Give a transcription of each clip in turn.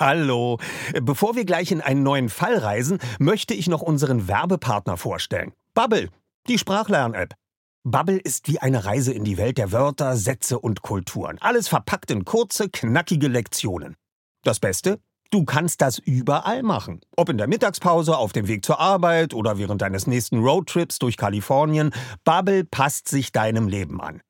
Hallo. Bevor wir gleich in einen neuen Fall reisen, möchte ich noch unseren Werbepartner vorstellen. Bubble, die Sprachlern-App. Bubble ist wie eine Reise in die Welt der Wörter, Sätze und Kulturen. Alles verpackt in kurze, knackige Lektionen. Das Beste? Du kannst das überall machen. Ob in der Mittagspause, auf dem Weg zur Arbeit oder während deines nächsten Roadtrips durch Kalifornien. Bubble passt sich deinem Leben an.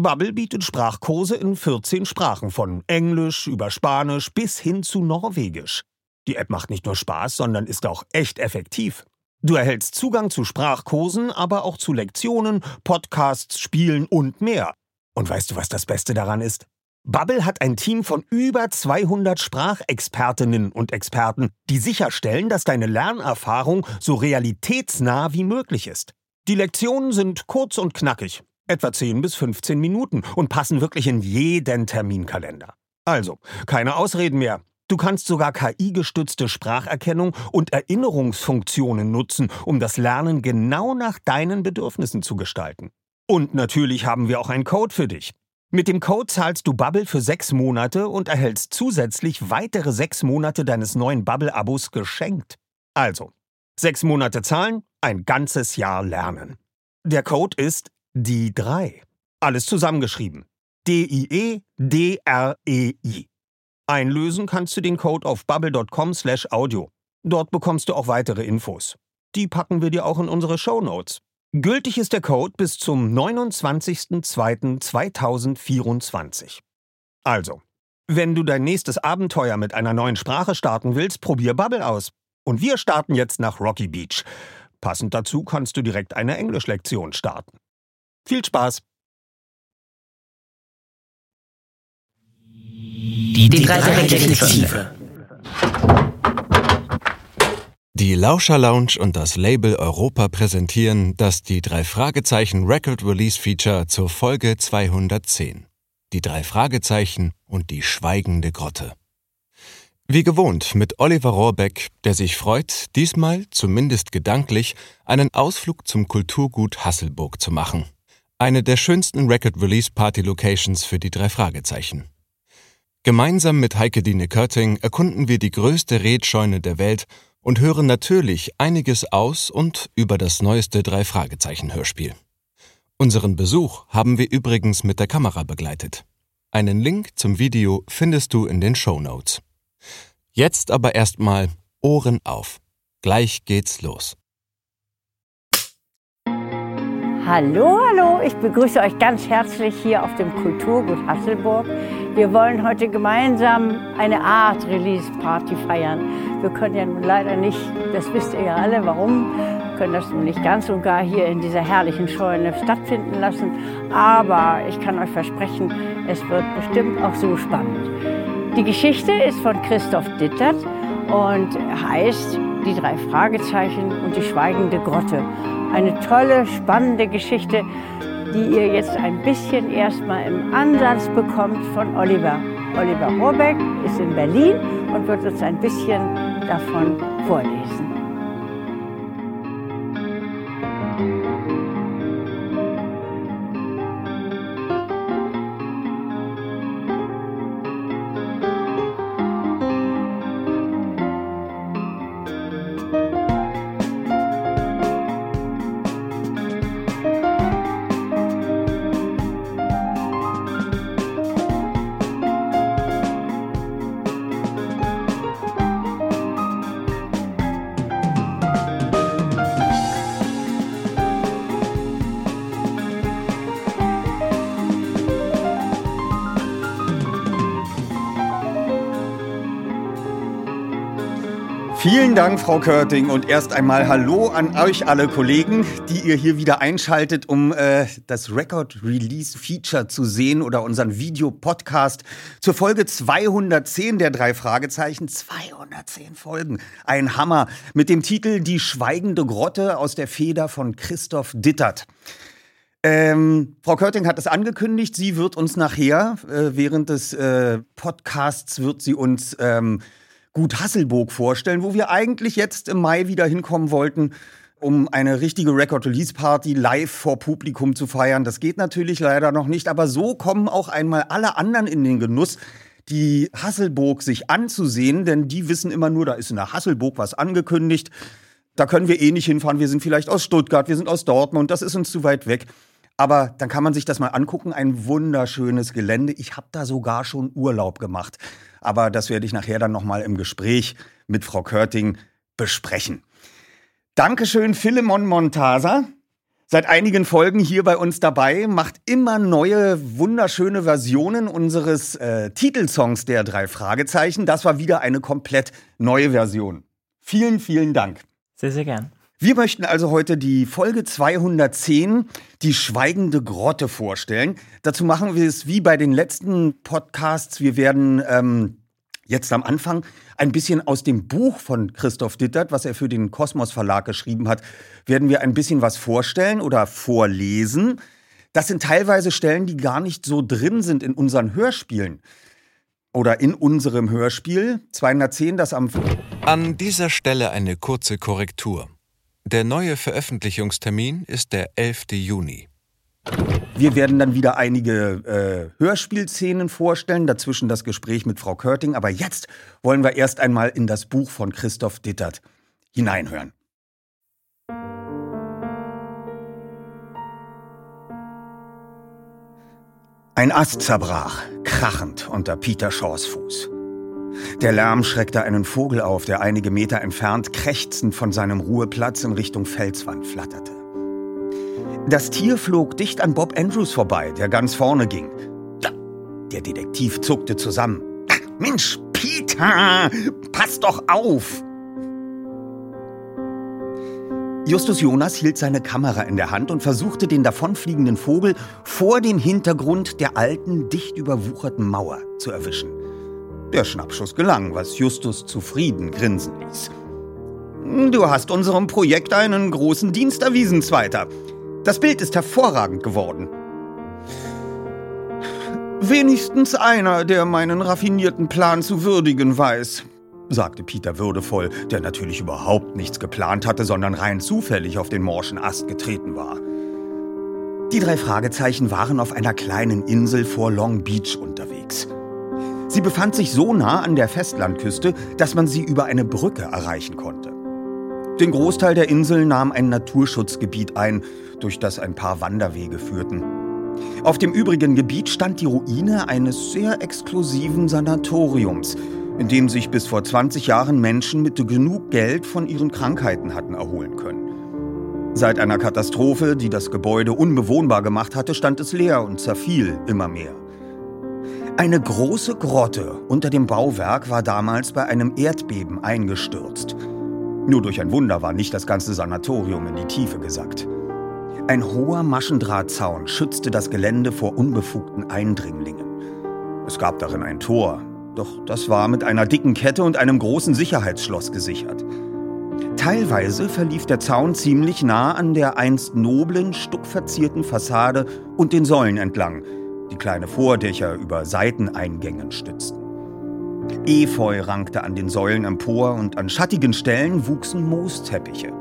Bubble bietet Sprachkurse in 14 Sprachen, von Englisch über Spanisch bis hin zu Norwegisch. Die App macht nicht nur Spaß, sondern ist auch echt effektiv. Du erhältst Zugang zu Sprachkursen, aber auch zu Lektionen, Podcasts, Spielen und mehr. Und weißt du, was das Beste daran ist? Bubble hat ein Team von über 200 Sprachexpertinnen und Experten, die sicherstellen, dass deine Lernerfahrung so realitätsnah wie möglich ist. Die Lektionen sind kurz und knackig, etwa 10 bis 15 Minuten und passen wirklich in jeden Terminkalender. Also, keine Ausreden mehr. Du kannst sogar KI-gestützte Spracherkennung und Erinnerungsfunktionen nutzen, um das Lernen genau nach deinen Bedürfnissen zu gestalten. Und natürlich haben wir auch einen Code für dich. Mit dem Code zahlst du Bubble für sechs Monate und erhältst zusätzlich weitere sechs Monate deines neuen Bubble-Abos geschenkt. Also, sechs Monate zahlen, ein ganzes Jahr lernen. Der Code ist die 3. Alles zusammengeschrieben. D-I-E-D-R-E-I. Einlösen kannst du den Code auf bubble.com/audio. Dort bekommst du auch weitere Infos. Die packen wir dir auch in unsere Show Notes. Gültig ist der Code bis zum 29.02.2024. Also, wenn du dein nächstes Abenteuer mit einer neuen Sprache starten willst, probier Bubble aus. Und wir starten jetzt nach Rocky Beach. Passend dazu kannst du direkt eine Englischlektion starten. Viel Spaß! Die, die drei Detektive. Die Lauscher Lounge und das Label Europa präsentieren das die drei Fragezeichen Record Release Feature zur Folge 210. Die drei Fragezeichen und die schweigende Grotte. Wie gewohnt mit Oliver Rohrbeck, der sich freut, diesmal, zumindest gedanklich, einen Ausflug zum Kulturgut Hasselburg zu machen. Eine der schönsten Record Release Party Locations für die drei Fragezeichen. Gemeinsam mit Heike Dine Körting erkunden wir die größte Redscheune der Welt und hören natürlich einiges aus und über das neueste Drei-Fragezeichen-Hörspiel. Unseren Besuch haben wir übrigens mit der Kamera begleitet. Einen Link zum Video findest du in den Show Notes. Jetzt aber erstmal Ohren auf. Gleich geht's los. Hallo, hallo, ich begrüße euch ganz herzlich hier auf dem Kulturgut Hasselburg. Wir wollen heute gemeinsam eine Art Release-Party feiern. Wir können ja nun leider nicht, das wisst ihr ja alle, warum, können das nun nicht ganz und gar hier in dieser herrlichen Scheune stattfinden lassen. Aber ich kann euch versprechen, es wird bestimmt auch so spannend. Die Geschichte ist von Christoph Dittert und heißt Die drei Fragezeichen und die schweigende Grotte. Eine tolle, spannende Geschichte, die ihr jetzt ein bisschen erstmal im Ansatz bekommt von Oliver. Oliver Rohrbeck ist in Berlin und wird uns ein bisschen davon vorlesen. Vielen Dank, Frau Körting, und erst einmal Hallo an euch alle Kollegen, die ihr hier wieder einschaltet, um äh, das Record Release Feature zu sehen oder unseren Videopodcast zur Folge 210 der drei Fragezeichen. 210 Folgen. Ein Hammer. Mit dem Titel Die schweigende Grotte aus der Feder von Christoph Dittert. Ähm, Frau Körting hat es angekündigt, sie wird uns nachher, äh, während des äh, Podcasts, wird sie uns ähm, Gut Hasselburg vorstellen, wo wir eigentlich jetzt im Mai wieder hinkommen wollten, um eine richtige Record-Release-Party live vor Publikum zu feiern. Das geht natürlich leider noch nicht, aber so kommen auch einmal alle anderen in den Genuss, die Hasselburg sich anzusehen, denn die wissen immer nur, da ist in der Hasselburg was angekündigt. Da können wir eh nicht hinfahren. Wir sind vielleicht aus Stuttgart, wir sind aus Dortmund, das ist uns zu weit weg. Aber dann kann man sich das mal angucken. Ein wunderschönes Gelände. Ich habe da sogar schon Urlaub gemacht. Aber das werde ich nachher dann nochmal im Gespräch mit Frau Körting besprechen. Dankeschön, Philemon Montasa. Seit einigen Folgen hier bei uns dabei, macht immer neue, wunderschöne Versionen unseres äh, Titelsongs der drei Fragezeichen. Das war wieder eine komplett neue Version. Vielen, vielen Dank. Sehr, sehr gern. Wir möchten also heute die Folge 210, die schweigende Grotte, vorstellen. Dazu machen wir es wie bei den letzten Podcasts. Wir werden ähm, jetzt am Anfang ein bisschen aus dem Buch von Christoph Dittert, was er für den Kosmos Verlag geschrieben hat, werden wir ein bisschen was vorstellen oder vorlesen. Das sind teilweise Stellen, die gar nicht so drin sind in unseren Hörspielen. Oder in unserem Hörspiel 210, das am... An dieser Stelle eine kurze Korrektur. Der neue Veröffentlichungstermin ist der 11. Juni. Wir werden dann wieder einige äh, Hörspielszenen vorstellen, dazwischen das Gespräch mit Frau Körting. Aber jetzt wollen wir erst einmal in das Buch von Christoph Dittert hineinhören. Ein Ast zerbrach, krachend unter Peter Shaws Fuß. Der Lärm schreckte einen Vogel auf, der einige Meter entfernt krächzend von seinem Ruheplatz in Richtung Felswand flatterte. Das Tier flog dicht an Bob Andrews vorbei, der ganz vorne ging. Der Detektiv zuckte zusammen. Mensch, Peter, pass doch auf! Justus Jonas hielt seine Kamera in der Hand und versuchte den davonfliegenden Vogel vor dem Hintergrund der alten, dicht überwucherten Mauer zu erwischen. Der Schnappschuss gelang, was Justus zufrieden grinsen ließ. Du hast unserem Projekt einen großen Dienst erwiesen, Zweiter. Das Bild ist hervorragend geworden. Wenigstens einer, der meinen raffinierten Plan zu würdigen weiß, sagte Peter würdevoll, der natürlich überhaupt nichts geplant hatte, sondern rein zufällig auf den morschen Ast getreten war. Die drei Fragezeichen waren auf einer kleinen Insel vor Long Beach unterwegs. Sie befand sich so nah an der Festlandküste, dass man sie über eine Brücke erreichen konnte. Den Großteil der Insel nahm ein Naturschutzgebiet ein, durch das ein paar Wanderwege führten. Auf dem übrigen Gebiet stand die Ruine eines sehr exklusiven Sanatoriums, in dem sich bis vor 20 Jahren Menschen mit genug Geld von ihren Krankheiten hatten erholen können. Seit einer Katastrophe, die das Gebäude unbewohnbar gemacht hatte, stand es leer und zerfiel immer mehr. Eine große Grotte unter dem Bauwerk war damals bei einem Erdbeben eingestürzt. Nur durch ein Wunder war nicht das ganze Sanatorium in die Tiefe gesackt. Ein hoher Maschendrahtzaun schützte das Gelände vor unbefugten Eindringlingen. Es gab darin ein Tor, doch das war mit einer dicken Kette und einem großen Sicherheitsschloss gesichert. Teilweise verlief der Zaun ziemlich nah an der einst noblen, stuckverzierten Fassade und den Säulen entlang, die kleine Vordächer über Seiteneingängen stützten. Efeu rankte an den Säulen empor und an schattigen Stellen wuchsen Moosteppiche.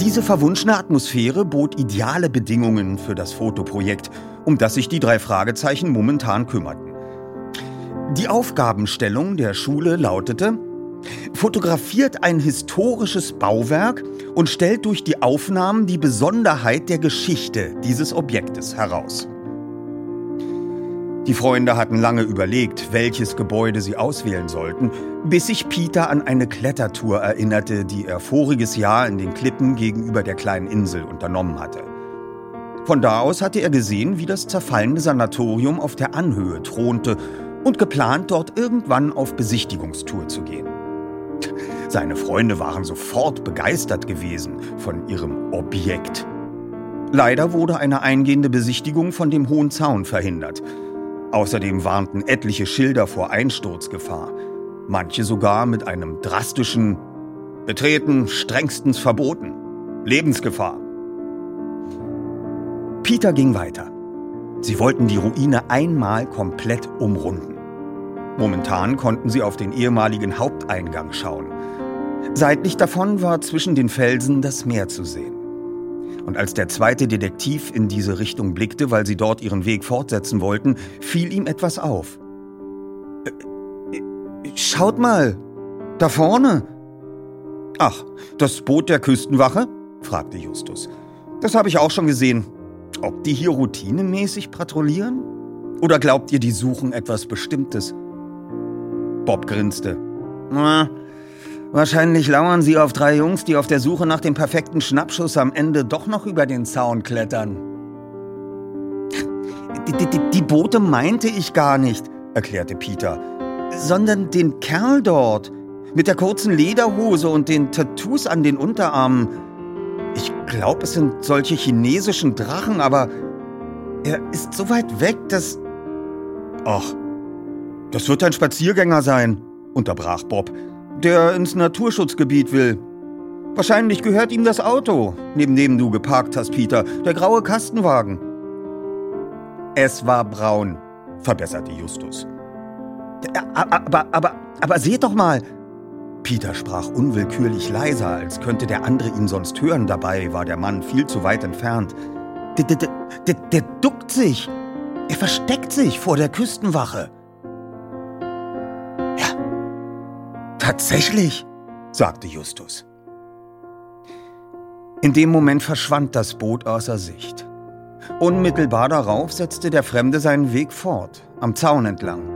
Diese verwunschene Atmosphäre bot ideale Bedingungen für das Fotoprojekt, um das sich die drei Fragezeichen momentan kümmerten. Die Aufgabenstellung der Schule lautete, fotografiert ein historisches Bauwerk und stellt durch die Aufnahmen die Besonderheit der Geschichte dieses Objektes heraus. Die Freunde hatten lange überlegt, welches Gebäude sie auswählen sollten, bis sich Peter an eine Klettertour erinnerte, die er voriges Jahr in den Klippen gegenüber der kleinen Insel unternommen hatte. Von da aus hatte er gesehen, wie das zerfallene Sanatorium auf der Anhöhe thronte und geplant, dort irgendwann auf Besichtigungstour zu gehen. Seine Freunde waren sofort begeistert gewesen von ihrem Objekt. Leider wurde eine eingehende Besichtigung von dem hohen Zaun verhindert. Außerdem warnten etliche Schilder vor Einsturzgefahr, manche sogar mit einem drastischen Betreten strengstens verboten. Lebensgefahr. Peter ging weiter. Sie wollten die Ruine einmal komplett umrunden. Momentan konnten sie auf den ehemaligen Haupteingang schauen. Seitlich davon war zwischen den Felsen das Meer zu sehen. Und als der zweite Detektiv in diese Richtung blickte, weil sie dort ihren Weg fortsetzen wollten, fiel ihm etwas auf. Äh, äh, schaut mal, da vorne. Ach, das Boot der Küstenwache? fragte Justus. Das habe ich auch schon gesehen. Ob die hier routinemäßig patrouillieren? Oder glaubt ihr, die suchen etwas Bestimmtes? Bob grinste. Na, wahrscheinlich lauern sie auf drei Jungs, die auf der Suche nach dem perfekten Schnappschuss am Ende doch noch über den Zaun klettern. Die, die, die Boote meinte ich gar nicht, erklärte Peter, sondern den Kerl dort mit der kurzen Lederhose und den Tattoos an den Unterarmen. Ich glaube, es sind solche chinesischen Drachen, aber er ist so weit weg, dass... Ach, das wird ein Spaziergänger sein, unterbrach Bob, der ins Naturschutzgebiet will. Wahrscheinlich gehört ihm das Auto, neben dem du geparkt hast, Peter, der graue Kastenwagen. Es war braun, verbesserte Justus. Aber, aber, aber seht doch mal, Peter sprach unwillkürlich leiser, als könnte der andere ihn sonst hören. Dabei war der Mann viel zu weit entfernt. Der, der, der, der duckt sich. Er versteckt sich vor der Küstenwache. Tatsächlich, sagte Justus. In dem Moment verschwand das Boot außer Sicht. Unmittelbar darauf setzte der Fremde seinen Weg fort, am Zaun entlang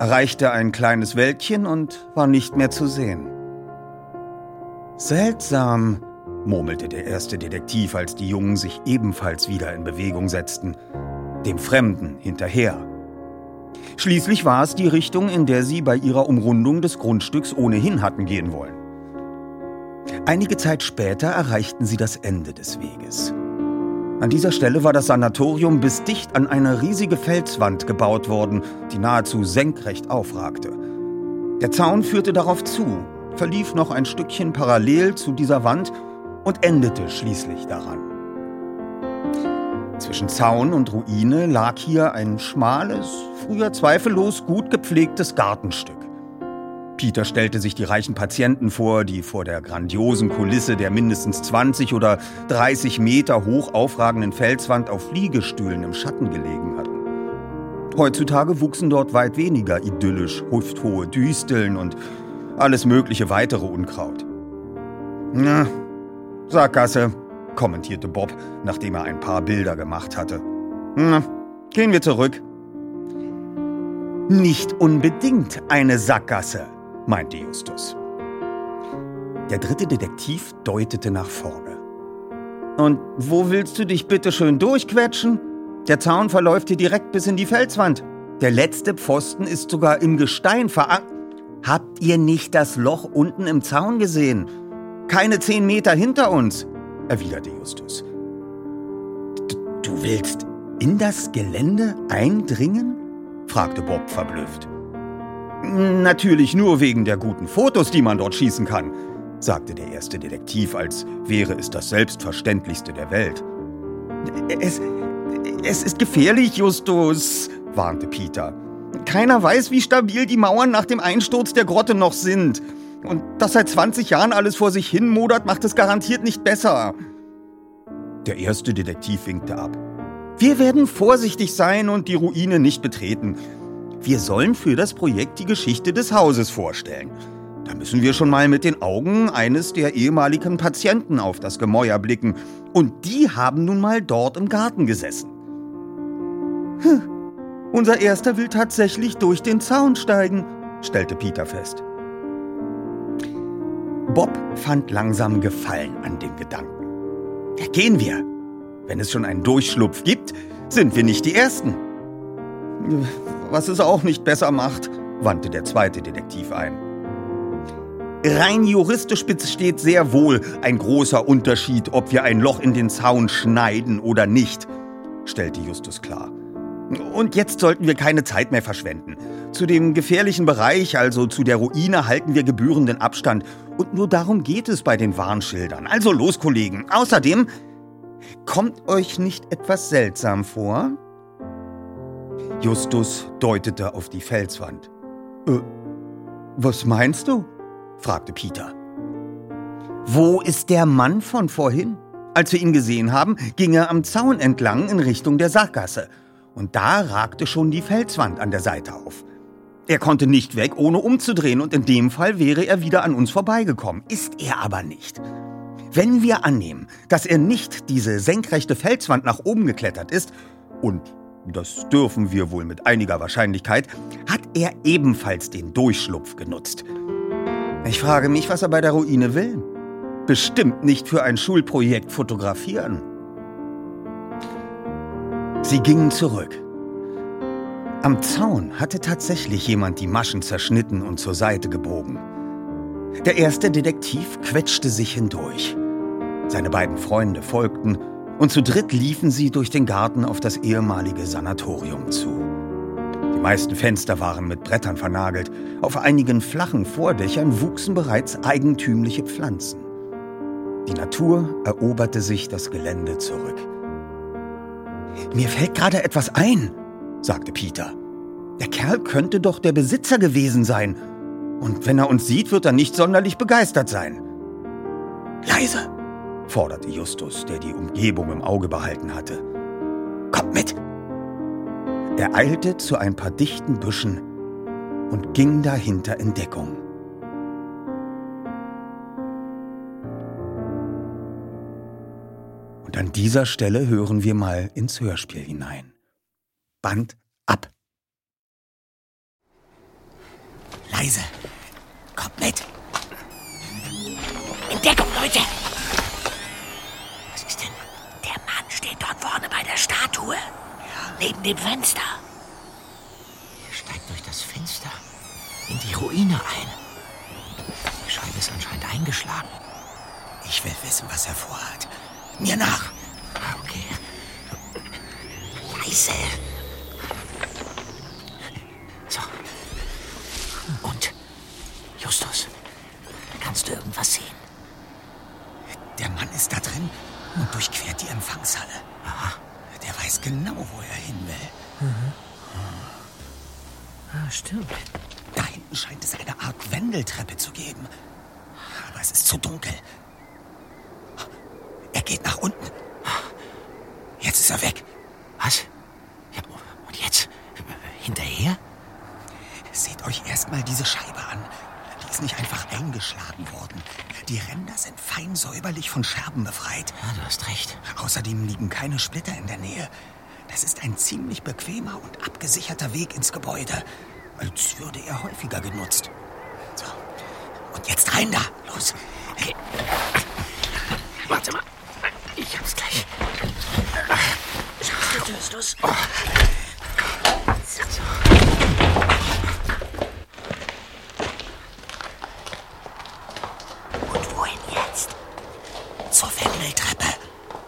erreichte ein kleines Wäldchen und war nicht mehr zu sehen. Seltsam, murmelte der erste Detektiv, als die Jungen sich ebenfalls wieder in Bewegung setzten, dem Fremden hinterher. Schließlich war es die Richtung, in der sie bei ihrer Umrundung des Grundstücks ohnehin hatten gehen wollen. Einige Zeit später erreichten sie das Ende des Weges. An dieser Stelle war das Sanatorium bis dicht an eine riesige Felswand gebaut worden, die nahezu senkrecht aufragte. Der Zaun führte darauf zu, verlief noch ein Stückchen parallel zu dieser Wand und endete schließlich daran. Zwischen Zaun und Ruine lag hier ein schmales, früher zweifellos gut gepflegtes Gartenstück. Peter stellte sich die reichen Patienten vor, die vor der grandiosen Kulisse der mindestens 20 oder 30 Meter hoch aufragenden Felswand auf Liegestühlen im Schatten gelegen hatten. Heutzutage wuchsen dort weit weniger idyllisch hüfthohe Düsteln und alles mögliche weitere Unkraut. Na, Sackgasse, kommentierte Bob, nachdem er ein paar Bilder gemacht hatte. Na, gehen wir zurück. Nicht unbedingt eine Sackgasse, meinte Justus. Der dritte Detektiv deutete nach vorne. Und wo willst du dich bitte schön durchquetschen? Der Zaun verläuft hier direkt bis in die Felswand. Der letzte Pfosten ist sogar im Gestein verankert. Habt ihr nicht das Loch unten im Zaun gesehen? Keine zehn Meter hinter uns, erwiderte Justus. Du willst in das Gelände eindringen? fragte Bob verblüfft. Natürlich nur wegen der guten Fotos, die man dort schießen kann, sagte der erste Detektiv, als wäre es das Selbstverständlichste der Welt. Es, es ist gefährlich, Justus, warnte Peter. Keiner weiß, wie stabil die Mauern nach dem Einsturz der Grotte noch sind. Und dass seit 20 Jahren alles vor sich hin modert, macht es garantiert nicht besser. Der erste Detektiv winkte ab. Wir werden vorsichtig sein und die Ruine nicht betreten. Wir sollen für das Projekt die Geschichte des Hauses vorstellen. Da müssen wir schon mal mit den Augen eines der ehemaligen Patienten auf das Gemäuer blicken. Und die haben nun mal dort im Garten gesessen. Hm, unser Erster will tatsächlich durch den Zaun steigen, stellte Peter fest. Bob fand langsam Gefallen an dem Gedanken. Ja, gehen wir. Wenn es schon einen Durchschlupf gibt, sind wir nicht die Ersten was es auch nicht besser macht, wandte der zweite Detektiv ein. Rein juristisch besteht sehr wohl ein großer Unterschied, ob wir ein Loch in den Zaun schneiden oder nicht, stellte Justus klar. Und jetzt sollten wir keine Zeit mehr verschwenden. Zu dem gefährlichen Bereich, also zu der Ruine, halten wir gebührenden Abstand. Und nur darum geht es bei den Warnschildern. Also los, Kollegen. Außerdem, kommt euch nicht etwas seltsam vor? Justus deutete auf die Felswand. Äh, was meinst du? fragte Peter. Wo ist der Mann von vorhin? Als wir ihn gesehen haben, ging er am Zaun entlang in Richtung der Sackgasse. Und da ragte schon die Felswand an der Seite auf. Er konnte nicht weg, ohne umzudrehen, und in dem Fall wäre er wieder an uns vorbeigekommen. Ist er aber nicht. Wenn wir annehmen, dass er nicht diese senkrechte Felswand nach oben geklettert ist, und das dürfen wir wohl mit einiger Wahrscheinlichkeit, hat er ebenfalls den Durchschlupf genutzt. Ich frage mich, was er bei der Ruine will. Bestimmt nicht für ein Schulprojekt fotografieren. Sie gingen zurück. Am Zaun hatte tatsächlich jemand die Maschen zerschnitten und zur Seite gebogen. Der erste Detektiv quetschte sich hindurch. Seine beiden Freunde folgten und zu dritt liefen sie durch den Garten auf das ehemalige Sanatorium zu. Die meisten Fenster waren mit Brettern vernagelt. Auf einigen flachen Vordächern wuchsen bereits eigentümliche Pflanzen. Die Natur eroberte sich das Gelände zurück. Mir fällt gerade etwas ein, sagte Peter. Der Kerl könnte doch der Besitzer gewesen sein. Und wenn er uns sieht, wird er nicht sonderlich begeistert sein. Leise, forderte Justus, der die Umgebung im Auge behalten hatte. Kommt mit! Er eilte zu ein paar dichten Büschen und ging dahinter in Deckung. Und an dieser Stelle hören wir mal ins Hörspiel hinein. Band ab. Leise. Kommt mit. Entdeckung, Leute. Was ist denn? Der Mann steht dort vorne bei der Statue. Neben dem Fenster. Er steigt durch das Fenster in die Ruine ein. Die Scheibe ist anscheinend eingeschlagen. Ich will wissen, was er vorhat. Mir nach. Ah, Okay. Leise. So. Und? Justus, kannst du irgendwas sehen? Der Mann ist da drin und durchquert die Empfangshalle. Der weiß genau, wo er hin will. Ah, stimmt. Da hinten scheint es eine Art Wendeltreppe zu geben. Aber es ist zu dunkel. Er geht nach unten. Jetzt ist er weg. Was? Ja, und jetzt? Hinterher? Seht euch erstmal diese Scheibe an. Die ist nicht einfach eingeschlagen worden. Die Ränder sind fein säuberlich von Scherben befreit. Ja, du hast recht. Außerdem liegen keine Splitter in der Nähe. Das ist ein ziemlich bequemer und abgesicherter Weg ins Gebäude. Als würde er häufiger genutzt. So. Und jetzt rein da. Los. Okay. Warte mal. Ich hab's gleich. Schaffst du, Justus? Und wohin jetzt? Zur Wendeltreppe.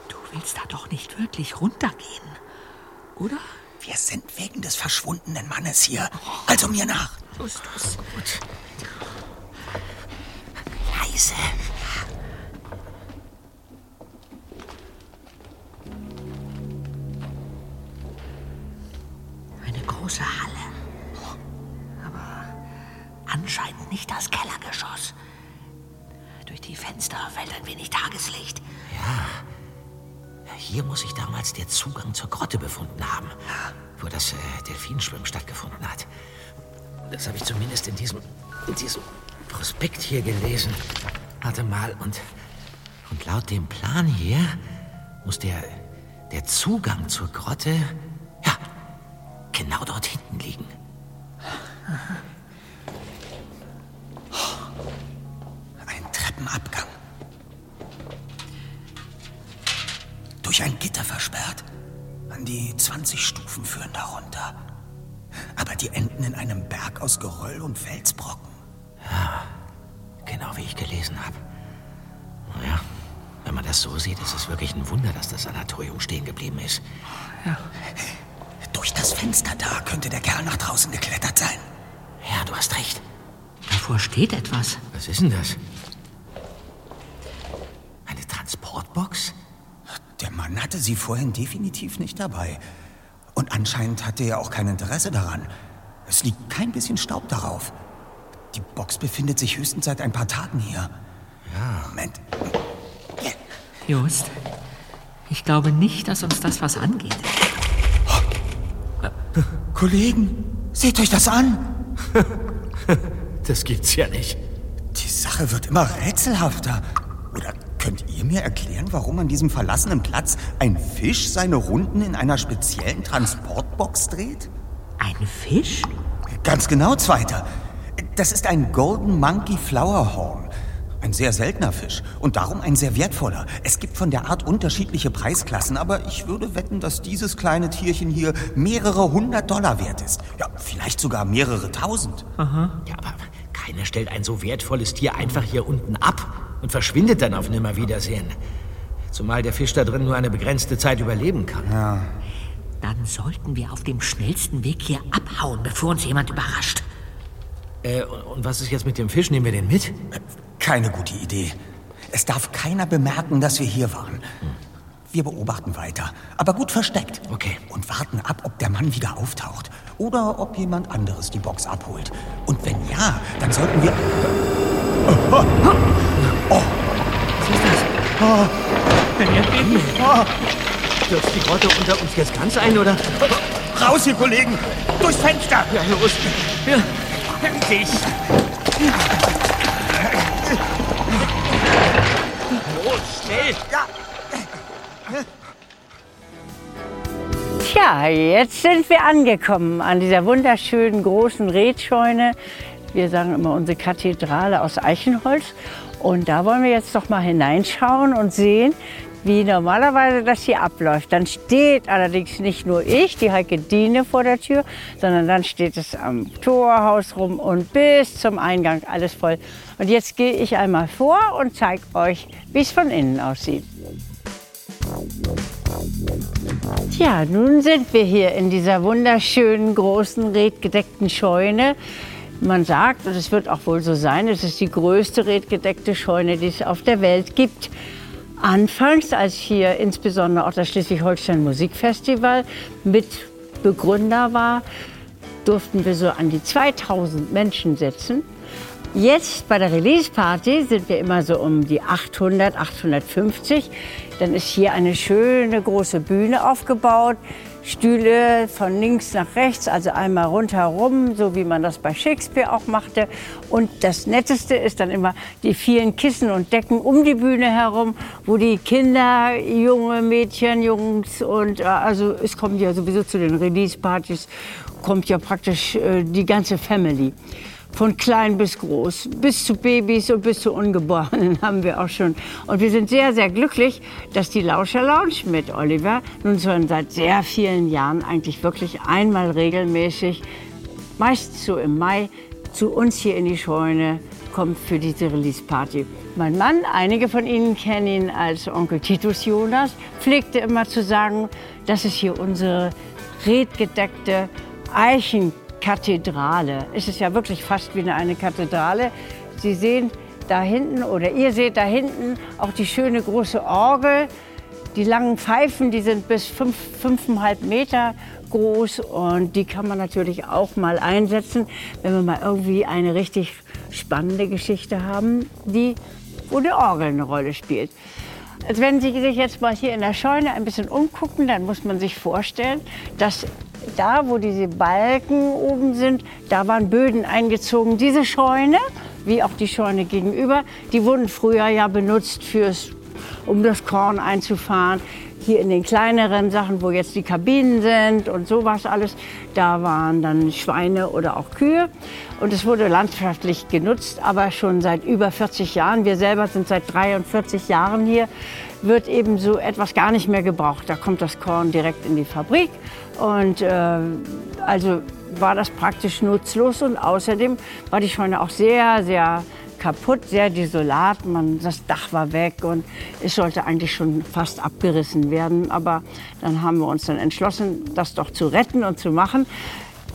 Du willst da doch nicht wirklich runtergehen, oder? Wir sind wegen des Mannes hier. Also mir nach. Justus. Gut. Leise. Eine große Halle. Aber anscheinend nicht das Kellergeschoss. Durch die Fenster fällt ein wenig Tageslicht. Ja. Hier muss sich damals der Zugang zur Grotte befunden haben, wo das äh, Delfinschwimmen stattgefunden hat. Das habe ich zumindest in diesem, in diesem Prospekt hier gelesen. Warte mal, und, und laut dem Plan hier muss der, der Zugang zur Grotte, ja, genau dort hinten liegen. Ein Treppenabgang. Durch ein Gitter versperrt. An die 20 Stufen führen darunter. Aber die enden in einem Berg aus Geröll und Felsbrocken. Genau wie ich gelesen habe. Naja, wenn man das so sieht, ist es wirklich ein Wunder, dass das Sanatorium stehen geblieben ist. Durch das Fenster da könnte der Kerl nach draußen geklettert sein. Ja, du hast recht. Davor steht etwas. Was ist denn das? Eine Transportbox? Der Mann hatte sie vorhin definitiv nicht dabei. Und anscheinend hatte er auch kein Interesse daran. Es liegt kein bisschen Staub darauf. Die Box befindet sich höchstens seit ein paar Tagen hier. Ja. Moment. Just, Ich glaube nicht, dass uns das was angeht. Kollegen, seht euch das an. Das gibt's ja nicht. Die Sache wird immer rätselhafter. Könnt ihr mir erklären, warum an diesem verlassenen Platz ein Fisch seine Runden in einer speziellen Transportbox dreht? Ein Fisch? Ganz genau, Zweiter. Das ist ein Golden Monkey Flowerhorn. Ein sehr seltener Fisch und darum ein sehr wertvoller. Es gibt von der Art unterschiedliche Preisklassen, aber ich würde wetten, dass dieses kleine Tierchen hier mehrere hundert Dollar wert ist. Ja, vielleicht sogar mehrere tausend. Ja, aber keiner stellt ein so wertvolles Tier einfach hier unten ab und verschwindet dann auf Nimmerwiedersehen. Zumal der Fisch da drin nur eine begrenzte Zeit überleben kann. Dann sollten wir auf dem schnellsten Weg hier abhauen, bevor uns jemand überrascht. Äh, und was ist jetzt mit dem Fisch? Nehmen wir den mit? Keine gute Idee. Es darf keiner bemerken, dass wir hier waren. Wir beobachten weiter, aber gut versteckt. Okay. Und warten ab, ob der Mann wieder auftaucht. Oder ob jemand anderes die Box abholt. Und wenn ja, dann sollten wir. Stürzt die Grotte unter uns jetzt ganz ein, oder? Raus, ihr Kollegen! Durchs Fenster! Ja, los. Ja. Endlich! Los, schnell! Tja, jetzt sind wir angekommen an dieser wunderschönen großen Redscheune. Wir sagen immer unsere Kathedrale aus Eichenholz. Und da wollen wir jetzt doch mal hineinschauen und sehen, wie normalerweise das hier abläuft. Dann steht allerdings nicht nur ich, die Heike Diene vor der Tür, sondern dann steht es am Torhaus rum und bis zum Eingang alles voll. Und jetzt gehe ich einmal vor und zeige euch, wie es von innen aussieht. Tja, nun sind wir hier in dieser wunderschönen, großen, redgedeckten Scheune. Man sagt, und es wird auch wohl so sein, es ist die größte redgedeckte Scheune, die es auf der Welt gibt. Anfangs, als hier insbesondere auch das Schleswig-Holstein Musikfestival mit Begründer war, durften wir so an die 2000 Menschen sitzen. Jetzt bei der Release-Party sind wir immer so um die 800, 850. Dann ist hier eine schöne große Bühne aufgebaut. Stühle von links nach rechts, also einmal rundherum, so wie man das bei Shakespeare auch machte. Und das Netteste ist dann immer die vielen Kissen und Decken um die Bühne herum, wo die Kinder, junge Mädchen, Jungs und äh, also es kommt ja sowieso zu den Release-Partys, kommt ja praktisch äh, die ganze Family. Von klein bis groß, bis zu Babys und bis zu Ungeborenen haben wir auch schon. Und wir sind sehr, sehr glücklich, dass die Lauscher Lounge mit Oliver nun schon seit sehr vielen Jahren eigentlich wirklich einmal regelmäßig, meist so im Mai, zu uns hier in die Scheune kommt für diese Release-Party. Mein Mann, einige von Ihnen kennen ihn als Onkel Titus Jonas, pflegte immer zu sagen, das ist hier unsere redgedeckte Eichenkathedrale. Es ist ja wirklich fast wie eine, eine Kathedrale. Sie sehen da hinten oder ihr seht da hinten auch die schöne große Orgel. Die langen Pfeifen, die sind bis fünf, fünfeinhalb Meter groß und die kann man natürlich auch mal einsetzen, wenn wir mal irgendwie eine richtig spannende Geschichte haben, die, wo die Orgel eine Rolle spielt. Also wenn Sie sich jetzt mal hier in der Scheune ein bisschen umgucken, dann muss man sich vorstellen, dass da, wo diese Balken oben sind, da waren Böden eingezogen. Diese Scheune, wie auch die Scheune gegenüber, die wurden früher ja benutzt fürs, um das Korn einzufahren. Hier in den kleineren Sachen, wo jetzt die Kabinen sind und sowas alles, da waren dann Schweine oder auch Kühe. Und es wurde landschaftlich genutzt, aber schon seit über 40 Jahren. Wir selber sind seit 43 Jahren hier. Wird eben so etwas gar nicht mehr gebraucht. Da kommt das Korn direkt in die Fabrik. Und äh, also war das praktisch nutzlos. Und außerdem war die Scheune auch sehr, sehr kaputt, sehr desolat. Man, das Dach war weg und es sollte eigentlich schon fast abgerissen werden. Aber dann haben wir uns dann entschlossen, das doch zu retten und zu machen.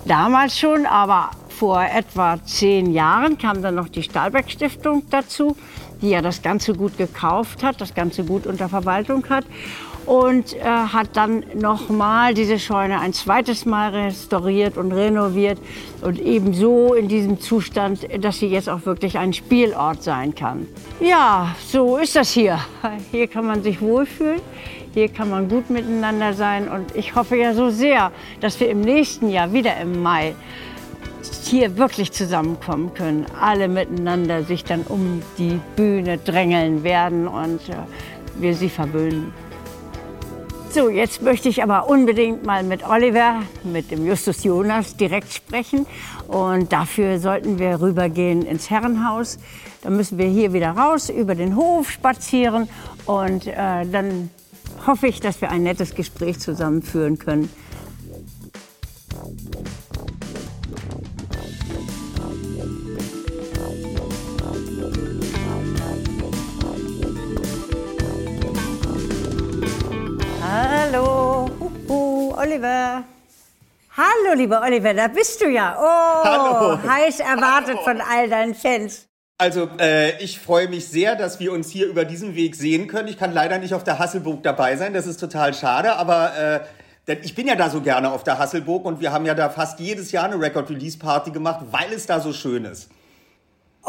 Damals schon, aber vor etwa zehn Jahren kam dann noch die Stahlberg Stiftung dazu, die ja das ganze Gut gekauft hat, das ganze Gut unter Verwaltung hat und äh, hat dann nochmal diese Scheune ein zweites Mal restauriert und renoviert und ebenso in diesem Zustand, dass sie jetzt auch wirklich ein Spielort sein kann. Ja, so ist das hier. Hier kann man sich wohlfühlen. Hier kann man gut miteinander sein und ich hoffe ja so sehr, dass wir im nächsten Jahr wieder im Mai hier wirklich zusammenkommen können. Alle miteinander sich dann um die Bühne drängeln werden und äh, wir sie verwöhnen. So, jetzt möchte ich aber unbedingt mal mit Oliver, mit dem Justus Jonas direkt sprechen. Und dafür sollten wir rübergehen ins Herrenhaus. Dann müssen wir hier wieder raus, über den Hof spazieren. Und äh, dann hoffe ich, dass wir ein nettes Gespräch zusammen führen können. Lieber Oliver, da bist du ja. Oh, Hallo. heiß erwartet von all deinen Fans. Also, äh, ich freue mich sehr, dass wir uns hier über diesen Weg sehen können. Ich kann leider nicht auf der Hasselburg dabei sein, das ist total schade, aber äh, denn ich bin ja da so gerne auf der Hasselburg und wir haben ja da fast jedes Jahr eine Record-Release-Party gemacht, weil es da so schön ist.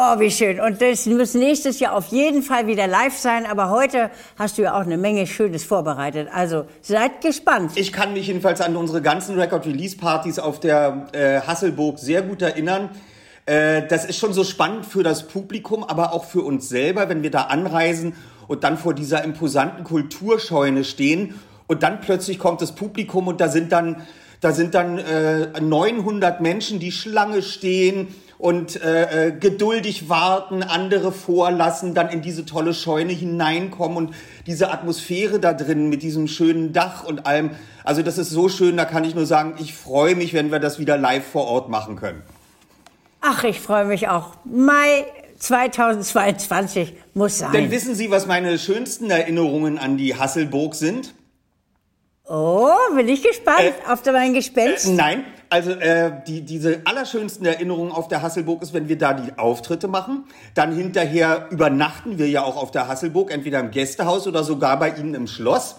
Oh, wie schön. Und das muss nächstes Jahr auf jeden Fall wieder live sein. Aber heute hast du ja auch eine Menge Schönes vorbereitet. Also seid gespannt. Ich kann mich jedenfalls an unsere ganzen Record-Release-Partys auf der äh, Hasselburg sehr gut erinnern. Äh, das ist schon so spannend für das Publikum, aber auch für uns selber, wenn wir da anreisen und dann vor dieser imposanten Kulturscheune stehen und dann plötzlich kommt das Publikum und da sind dann, da sind dann äh, 900 Menschen, die Schlange stehen und äh, äh, geduldig warten, andere vorlassen, dann in diese tolle Scheune hineinkommen und diese Atmosphäre da drin mit diesem schönen Dach und allem. Also das ist so schön, da kann ich nur sagen, ich freue mich, wenn wir das wieder live vor Ort machen können. Ach, ich freue mich auch. Mai 2022 muss sein. Denn wissen Sie, was meine schönsten Erinnerungen an die Hasselburg sind? oh, bin ich gespannt auf mein Gespenst. Äh, nein, also äh, die, diese allerschönsten Erinnerungen auf der Hasselburg ist, wenn wir da die Auftritte machen. Dann hinterher übernachten wir ja auch auf der Hasselburg, entweder im Gästehaus oder sogar bei Ihnen im Schloss.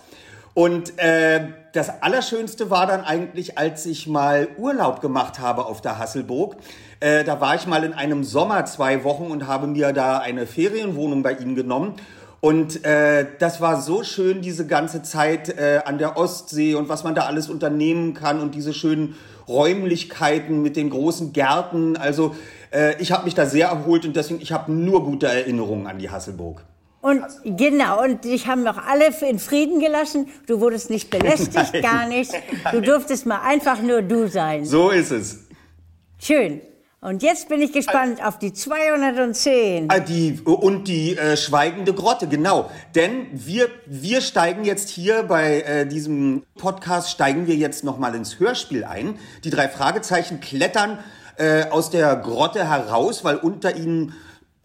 Und äh, das Allerschönste war dann eigentlich, als ich mal Urlaub gemacht habe auf der Hasselburg. Äh, da war ich mal in einem Sommer zwei Wochen und habe mir da eine Ferienwohnung bei Ihnen genommen. Und äh, das war so schön, diese ganze Zeit äh, an der Ostsee und was man da alles unternehmen kann und diese schönen Räumlichkeiten mit den großen Gärten. Also äh, ich habe mich da sehr erholt und deswegen, ich habe nur gute Erinnerungen an die Hasselburg. Und genau, und dich haben auch alle in Frieden gelassen. Du wurdest nicht belästigt, Nein. gar nicht. Du durftest mal einfach nur du sein. So ist es. Schön. Und jetzt bin ich gespannt auf die 210. Ah, Die, und die äh, schweigende Grotte, genau. Denn wir, wir steigen jetzt hier bei äh, diesem Podcast, steigen wir jetzt nochmal ins Hörspiel ein. Die drei Fragezeichen klettern äh, aus der Grotte heraus, weil unter ihnen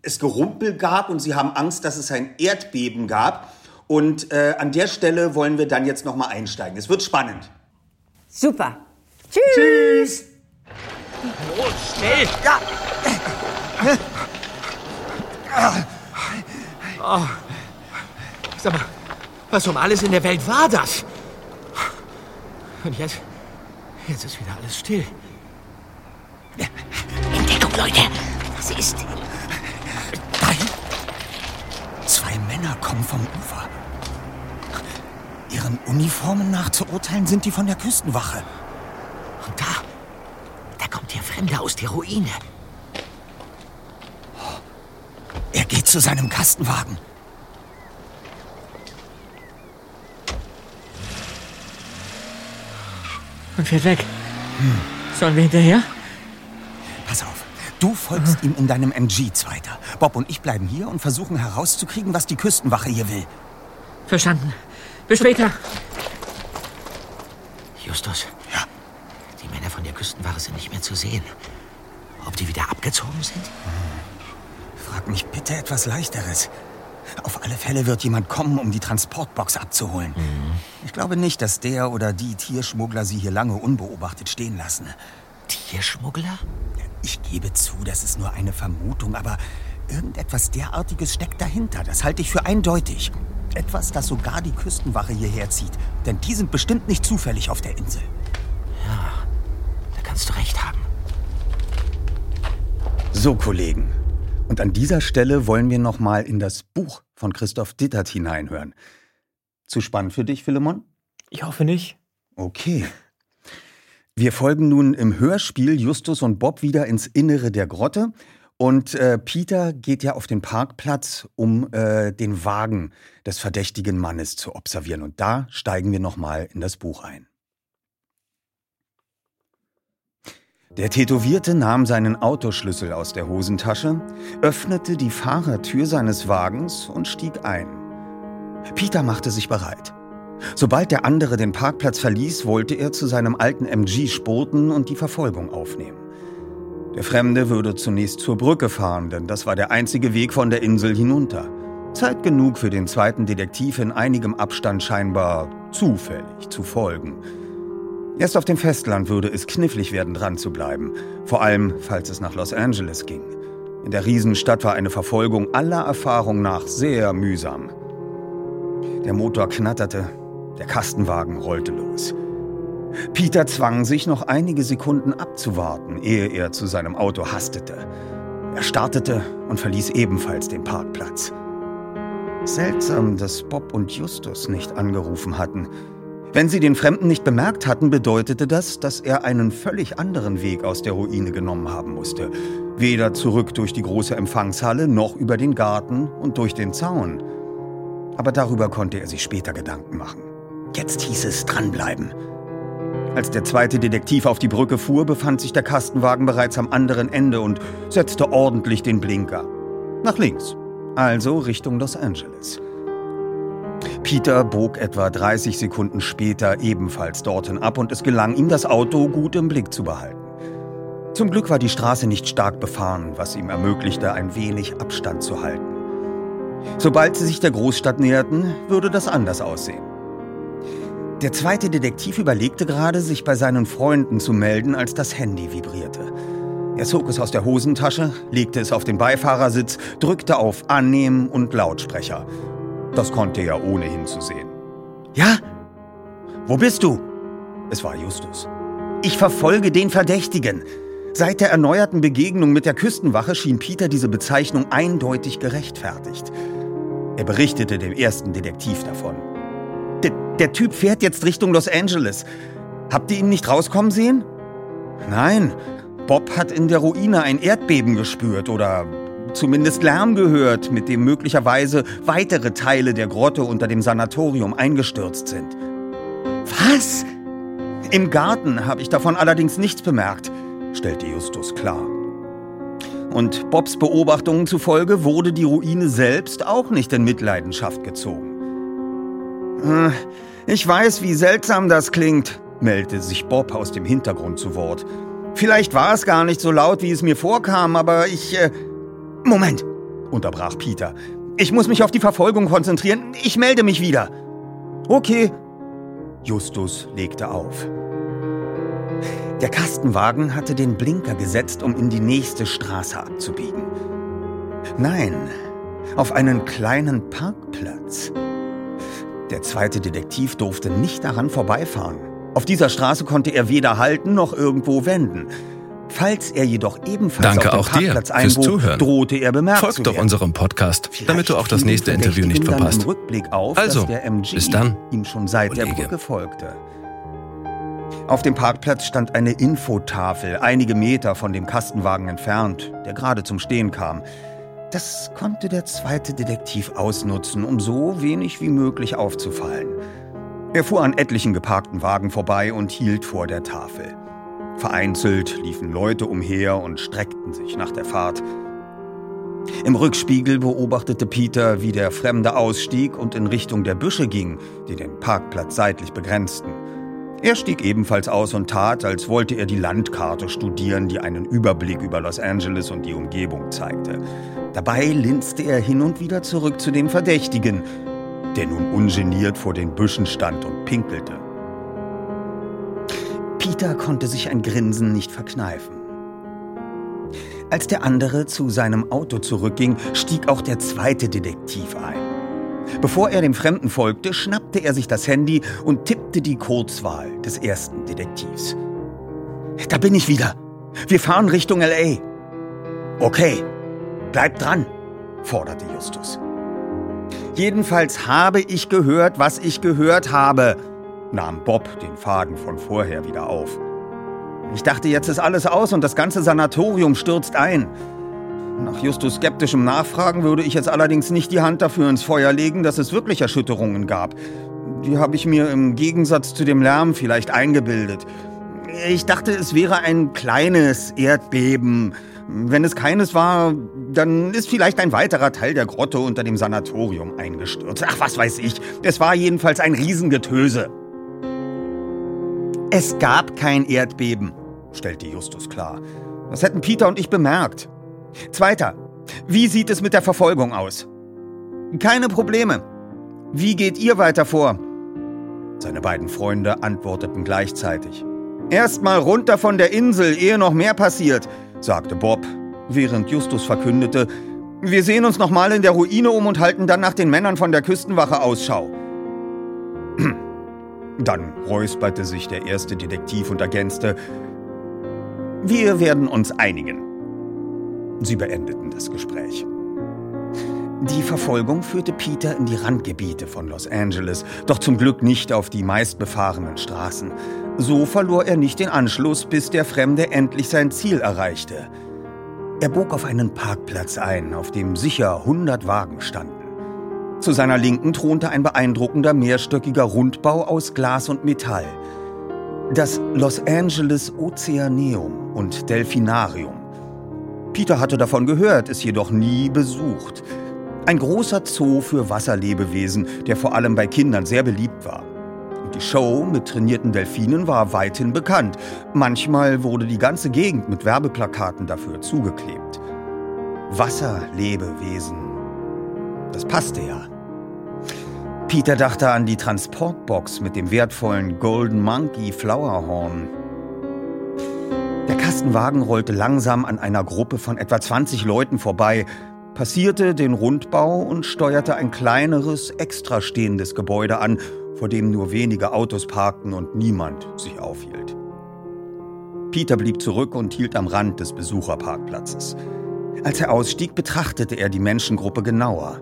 es Gerumpel gab und sie haben Angst, dass es ein Erdbeben gab. Und äh, an der Stelle wollen wir dann jetzt nochmal einsteigen. Es wird spannend. Super. Tschüss. Tschüss! Los, schnell! Ja, Sag mal, was um alles in der Welt war das? Und jetzt, jetzt ist wieder alles still. Entdeckung, Leute. Was ist? Dahin. Zwei Männer kommen vom Ufer. Ihren Uniformen nach zu urteilen sind die von der Küstenwache. Und da, da kommt der Fremde aus der Ruine. Er geht zu seinem Kastenwagen. Und fährt weg. Sollen wir hinterher? Pass auf. Du folgst ihm in deinem MG, Zweiter. Bob und ich bleiben hier und versuchen herauszukriegen, was die Küstenwache hier will. Verstanden. Bis später. Justus, Ja. die Männer von der Küstenwache sind nicht mehr zu sehen. Ob die wieder abgezogen sind? Frag mich bitte etwas Leichteres. Auf alle Fälle wird jemand kommen, um die Transportbox abzuholen. Ich glaube nicht, dass der oder die Tierschmuggler sie hier lange unbeobachtet stehen lassen. Tierschmuggler? Ich gebe zu, das ist nur eine Vermutung, aber irgendetwas derartiges steckt dahinter. Das halte ich für eindeutig. Etwas, das sogar die Küstenwache hierher zieht. Denn die sind bestimmt nicht zufällig auf der Insel. Ja, da kannst du recht haben. So, Kollegen. Und an dieser Stelle wollen wir noch mal in das Buch von Christoph Dittert hineinhören. Zu spannend für dich, Philemon? Ich hoffe nicht. Okay. Wir folgen nun im Hörspiel Justus und Bob wieder ins Innere der Grotte. Und äh, Peter geht ja auf den Parkplatz, um äh, den Wagen des verdächtigen Mannes zu observieren. Und da steigen wir nochmal in das Buch ein. Der Tätowierte nahm seinen Autoschlüssel aus der Hosentasche, öffnete die Fahrertür seines Wagens und stieg ein. Peter machte sich bereit. Sobald der andere den Parkplatz verließ, wollte er zu seinem alten MG spurten und die Verfolgung aufnehmen. Der Fremde würde zunächst zur Brücke fahren, denn das war der einzige Weg von der Insel hinunter. Zeit genug für den zweiten Detektiv in einigem Abstand scheinbar zufällig zu folgen. Erst auf dem Festland würde es knifflig werden, dran zu bleiben. Vor allem, falls es nach Los Angeles ging. In der Riesenstadt war eine Verfolgung aller Erfahrung nach sehr mühsam. Der Motor knatterte, der Kastenwagen rollte los. Peter zwang sich noch einige Sekunden abzuwarten, ehe er zu seinem Auto hastete. Er startete und verließ ebenfalls den Parkplatz. Seltsam, dass Bob und Justus nicht angerufen hatten. Wenn sie den Fremden nicht bemerkt hatten, bedeutete das, dass er einen völlig anderen Weg aus der Ruine genommen haben musste. Weder zurück durch die große Empfangshalle noch über den Garten und durch den Zaun. Aber darüber konnte er sich später Gedanken machen. Jetzt hieß es dranbleiben. Als der zweite Detektiv auf die Brücke fuhr, befand sich der Kastenwagen bereits am anderen Ende und setzte ordentlich den Blinker. Nach links, also Richtung Los Angeles. Peter bog etwa 30 Sekunden später ebenfalls dorthin ab und es gelang ihm, das Auto gut im Blick zu behalten. Zum Glück war die Straße nicht stark befahren, was ihm ermöglichte, ein wenig Abstand zu halten. Sobald sie sich der Großstadt näherten, würde das anders aussehen. Der zweite Detektiv überlegte gerade, sich bei seinen Freunden zu melden, als das Handy vibrierte. Er zog es aus der Hosentasche, legte es auf den Beifahrersitz, drückte auf Annehmen und Lautsprecher das konnte er ohnehin zu sehen. Ja? Wo bist du? Es war Justus. Ich verfolge den Verdächtigen. Seit der erneuerten Begegnung mit der Küstenwache schien Peter diese Bezeichnung eindeutig gerechtfertigt. Er berichtete dem ersten Detektiv davon. Der, der Typ fährt jetzt Richtung Los Angeles. Habt ihr ihn nicht rauskommen sehen? Nein, Bob hat in der Ruine ein Erdbeben gespürt oder zumindest Lärm gehört, mit dem möglicherweise weitere Teile der Grotte unter dem Sanatorium eingestürzt sind. Was? Im Garten habe ich davon allerdings nichts bemerkt, stellte Justus klar. Und Bobs Beobachtungen zufolge wurde die Ruine selbst auch nicht in Mitleidenschaft gezogen. Äh, ich weiß, wie seltsam das klingt, meldete sich Bob aus dem Hintergrund zu Wort. Vielleicht war es gar nicht so laut, wie es mir vorkam, aber ich... Äh, Moment, unterbrach Peter. Ich muss mich auf die Verfolgung konzentrieren. Ich melde mich wieder. Okay. Justus legte auf. Der Kastenwagen hatte den Blinker gesetzt, um in die nächste Straße abzubiegen. Nein, auf einen kleinen Parkplatz. Der zweite Detektiv durfte nicht daran vorbeifahren. Auf dieser Straße konnte er weder halten noch irgendwo wenden. Falls er jedoch ebenfalls Danke auf dir Parkplatz einbog, Zuhören. drohte er bemerkt Folgt zu doch werden. unserem Podcast, damit du auch das Vielleicht nächste Interview nicht verpasst. Auf, Also, der bis dann, ihm schon seit der Kollege. Brücke folgte. Auf dem Parkplatz stand eine Infotafel, einige Meter von dem Kastenwagen entfernt, der gerade zum Stehen kam. Das konnte der zweite Detektiv ausnutzen, um so wenig wie möglich aufzufallen. Er fuhr an etlichen geparkten Wagen vorbei und hielt vor der Tafel. Vereinzelt liefen Leute umher und streckten sich nach der Fahrt. Im Rückspiegel beobachtete Peter, wie der Fremde ausstieg und in Richtung der Büsche ging, die den Parkplatz seitlich begrenzten. Er stieg ebenfalls aus und tat, als wollte er die Landkarte studieren, die einen Überblick über Los Angeles und die Umgebung zeigte. Dabei linste er hin und wieder zurück zu dem Verdächtigen, der nun ungeniert vor den Büschen stand und pinkelte. Peter konnte sich ein Grinsen nicht verkneifen. Als der andere zu seinem Auto zurückging, stieg auch der zweite Detektiv ein. Bevor er dem Fremden folgte, schnappte er sich das Handy und tippte die Kurzwahl des ersten Detektivs. Da bin ich wieder. Wir fahren Richtung LA. Okay, bleib dran, forderte Justus. Jedenfalls habe ich gehört, was ich gehört habe, nahm Bob den Faden von vorher wieder auf. Ich dachte, jetzt ist alles aus und das ganze Sanatorium stürzt ein. Nach Justus skeptischem Nachfragen würde ich jetzt allerdings nicht die Hand dafür ins Feuer legen, dass es wirklich Erschütterungen gab. Die habe ich mir im Gegensatz zu dem Lärm vielleicht eingebildet. Ich dachte, es wäre ein kleines Erdbeben. Wenn es keines war, dann ist vielleicht ein weiterer Teil der Grotte unter dem Sanatorium eingestürzt. Ach, was weiß ich. Es war jedenfalls ein Riesengetöse. Es gab kein Erdbeben, stellte Justus klar. Das hätten Peter und ich bemerkt. Zweiter, wie sieht es mit der Verfolgung aus? Keine Probleme. Wie geht ihr weiter vor? Seine beiden Freunde antworteten gleichzeitig. Erstmal runter von der Insel, ehe noch mehr passiert, sagte Bob, während Justus verkündete, wir sehen uns nochmal in der Ruine um und halten dann nach den Männern von der Küstenwache Ausschau. Dann räusperte sich der erste Detektiv und ergänzte, wir werden uns einigen. Sie beendeten das Gespräch. Die Verfolgung führte Peter in die Randgebiete von Los Angeles, doch zum Glück nicht auf die meistbefahrenen Straßen. So verlor er nicht den Anschluss, bis der Fremde endlich sein Ziel erreichte. Er bog auf einen Parkplatz ein, auf dem sicher 100 Wagen standen. Zu seiner Linken thronte ein beeindruckender mehrstöckiger Rundbau aus Glas und Metall. Das Los Angeles Ozeaneum und Delfinarium. Peter hatte davon gehört, es jedoch nie besucht. Ein großer Zoo für Wasserlebewesen, der vor allem bei Kindern sehr beliebt war. Die Show mit trainierten Delfinen war weithin bekannt. Manchmal wurde die ganze Gegend mit Werbeplakaten dafür zugeklebt. Wasserlebewesen. Das passte ja. Peter dachte an die Transportbox mit dem wertvollen Golden Monkey Flowerhorn. Der Kastenwagen rollte langsam an einer Gruppe von etwa 20 Leuten vorbei, passierte den Rundbau und steuerte ein kleineres, extra stehendes Gebäude an, vor dem nur wenige Autos parkten und niemand sich aufhielt. Peter blieb zurück und hielt am Rand des Besucherparkplatzes. Als er ausstieg, betrachtete er die Menschengruppe genauer.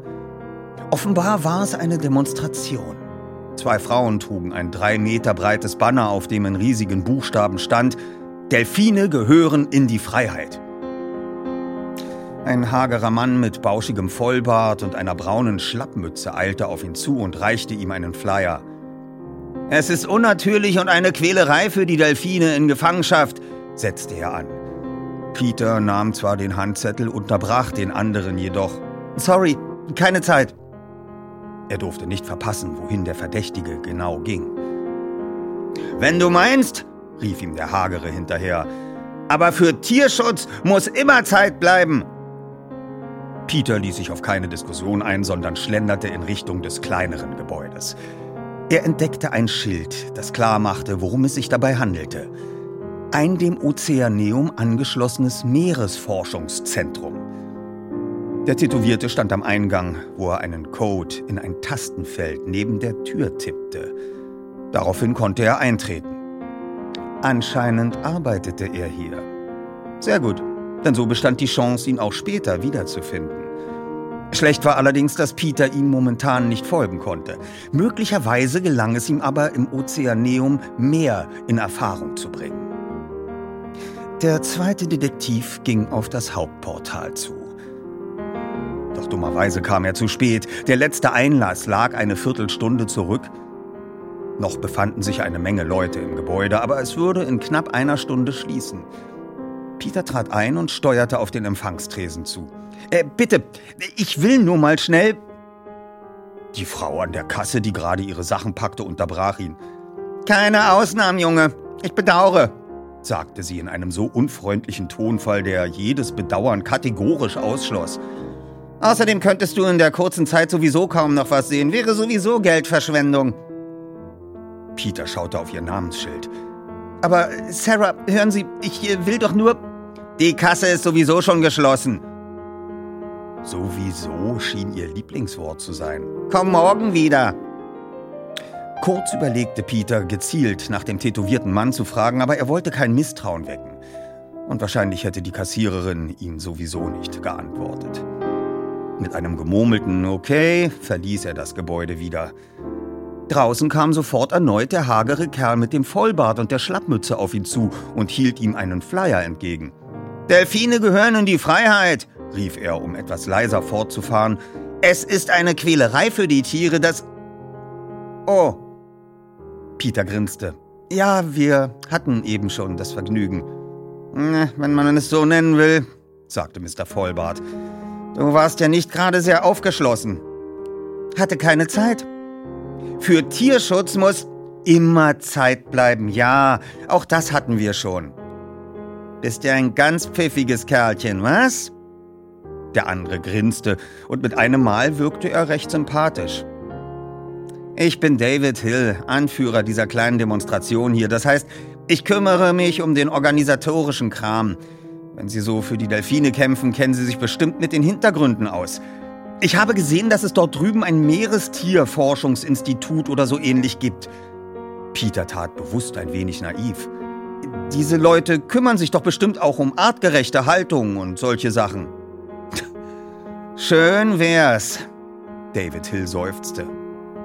Offenbar war es eine Demonstration. Zwei Frauen trugen ein drei Meter breites Banner, auf dem in riesigen Buchstaben stand, Delfine gehören in die Freiheit. Ein hagerer Mann mit bauschigem Vollbart und einer braunen Schlappmütze eilte auf ihn zu und reichte ihm einen Flyer. Es ist unnatürlich und eine Quälerei für die Delfine in Gefangenschaft, setzte er an. Peter nahm zwar den Handzettel, unterbrach den anderen jedoch. Sorry, keine Zeit. Er durfte nicht verpassen, wohin der Verdächtige genau ging. Wenn du meinst, rief ihm der Hagere hinterher, aber für Tierschutz muss immer Zeit bleiben. Peter ließ sich auf keine Diskussion ein, sondern schlenderte in Richtung des kleineren Gebäudes. Er entdeckte ein Schild, das klarmachte, worum es sich dabei handelte. Ein dem Ozeaneum angeschlossenes Meeresforschungszentrum. Der Tätowierte stand am Eingang, wo er einen Code in ein Tastenfeld neben der Tür tippte. Daraufhin konnte er eintreten. Anscheinend arbeitete er hier. Sehr gut, denn so bestand die Chance, ihn auch später wiederzufinden. Schlecht war allerdings, dass Peter ihm momentan nicht folgen konnte. Möglicherweise gelang es ihm aber im Ozeaneum mehr in Erfahrung zu bringen. Der zweite Detektiv ging auf das Hauptportal zu. Doch dummerweise kam er zu spät. Der letzte Einlass lag eine Viertelstunde zurück. Noch befanden sich eine Menge Leute im Gebäude, aber es würde in knapp einer Stunde schließen. Peter trat ein und steuerte auf den Empfangstresen zu. Äh, bitte, ich will nur mal schnell. Die Frau an der Kasse, die gerade ihre Sachen packte, unterbrach ihn. Keine Ausnahmen, Junge. Ich bedauere, sagte sie in einem so unfreundlichen Tonfall, der jedes Bedauern kategorisch ausschloss. Außerdem könntest du in der kurzen Zeit sowieso kaum noch was sehen. Wäre sowieso Geldverschwendung. Peter schaute auf ihr Namensschild. Aber Sarah, hören Sie, ich will doch nur. Die Kasse ist sowieso schon geschlossen. Sowieso schien ihr Lieblingswort zu sein. Komm morgen wieder. Kurz überlegte Peter, gezielt nach dem tätowierten Mann zu fragen, aber er wollte kein Misstrauen wecken. Und wahrscheinlich hätte die Kassiererin ihm sowieso nicht geantwortet. Mit einem gemurmelten Okay verließ er das Gebäude wieder. Draußen kam sofort erneut der hagere Kerl mit dem Vollbart und der Schlappmütze auf ihn zu und hielt ihm einen Flyer entgegen. Delfine gehören in die Freiheit, rief er, um etwas leiser fortzufahren. Es ist eine Quälerei für die Tiere, das... Oh. Peter grinste. Ja, wir hatten eben schon das Vergnügen. Wenn man es so nennen will, sagte Mr. Vollbart. Du warst ja nicht gerade sehr aufgeschlossen. Hatte keine Zeit. Für Tierschutz muss immer Zeit bleiben. Ja, auch das hatten wir schon. Bist ja ein ganz pfiffiges Kerlchen, was? Der andere grinste und mit einem Mal wirkte er recht sympathisch. Ich bin David Hill, Anführer dieser kleinen Demonstration hier. Das heißt, ich kümmere mich um den organisatorischen Kram. Wenn Sie so für die Delfine kämpfen, kennen Sie sich bestimmt mit den Hintergründen aus. Ich habe gesehen, dass es dort drüben ein Meerestierforschungsinstitut oder so ähnlich gibt. Peter tat bewusst ein wenig naiv. Diese Leute kümmern sich doch bestimmt auch um artgerechte Haltung und solche Sachen. Schön wär's, David Hill seufzte.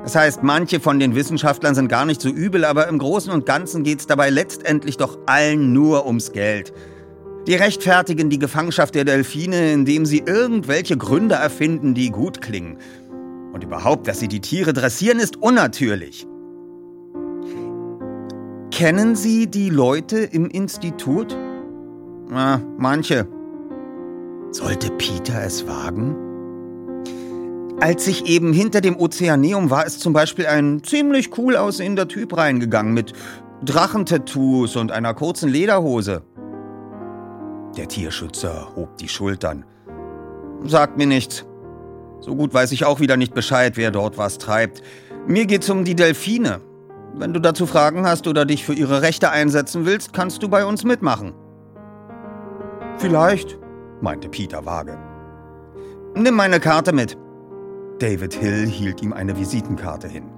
Das heißt, manche von den Wissenschaftlern sind gar nicht so übel, aber im Großen und Ganzen geht's dabei letztendlich doch allen nur ums Geld. Die rechtfertigen die Gefangenschaft der Delfine, indem sie irgendwelche Gründe erfinden, die gut klingen. Und überhaupt, dass sie die Tiere dressieren, ist unnatürlich. Kennen Sie die Leute im Institut? Na, manche. Sollte Peter es wagen? Als ich eben hinter dem Ozeaneum war, ist zum Beispiel ein ziemlich cool aussehender Typ reingegangen mit Drachentattoos und einer kurzen Lederhose. Der Tierschützer hob die Schultern. Sagt mir nichts. So gut weiß ich auch wieder nicht Bescheid, wer dort was treibt. Mir geht's um die Delfine. Wenn du dazu Fragen hast oder dich für ihre Rechte einsetzen willst, kannst du bei uns mitmachen. Vielleicht, meinte Peter vage. Nimm meine Karte mit. David Hill hielt ihm eine Visitenkarte hin.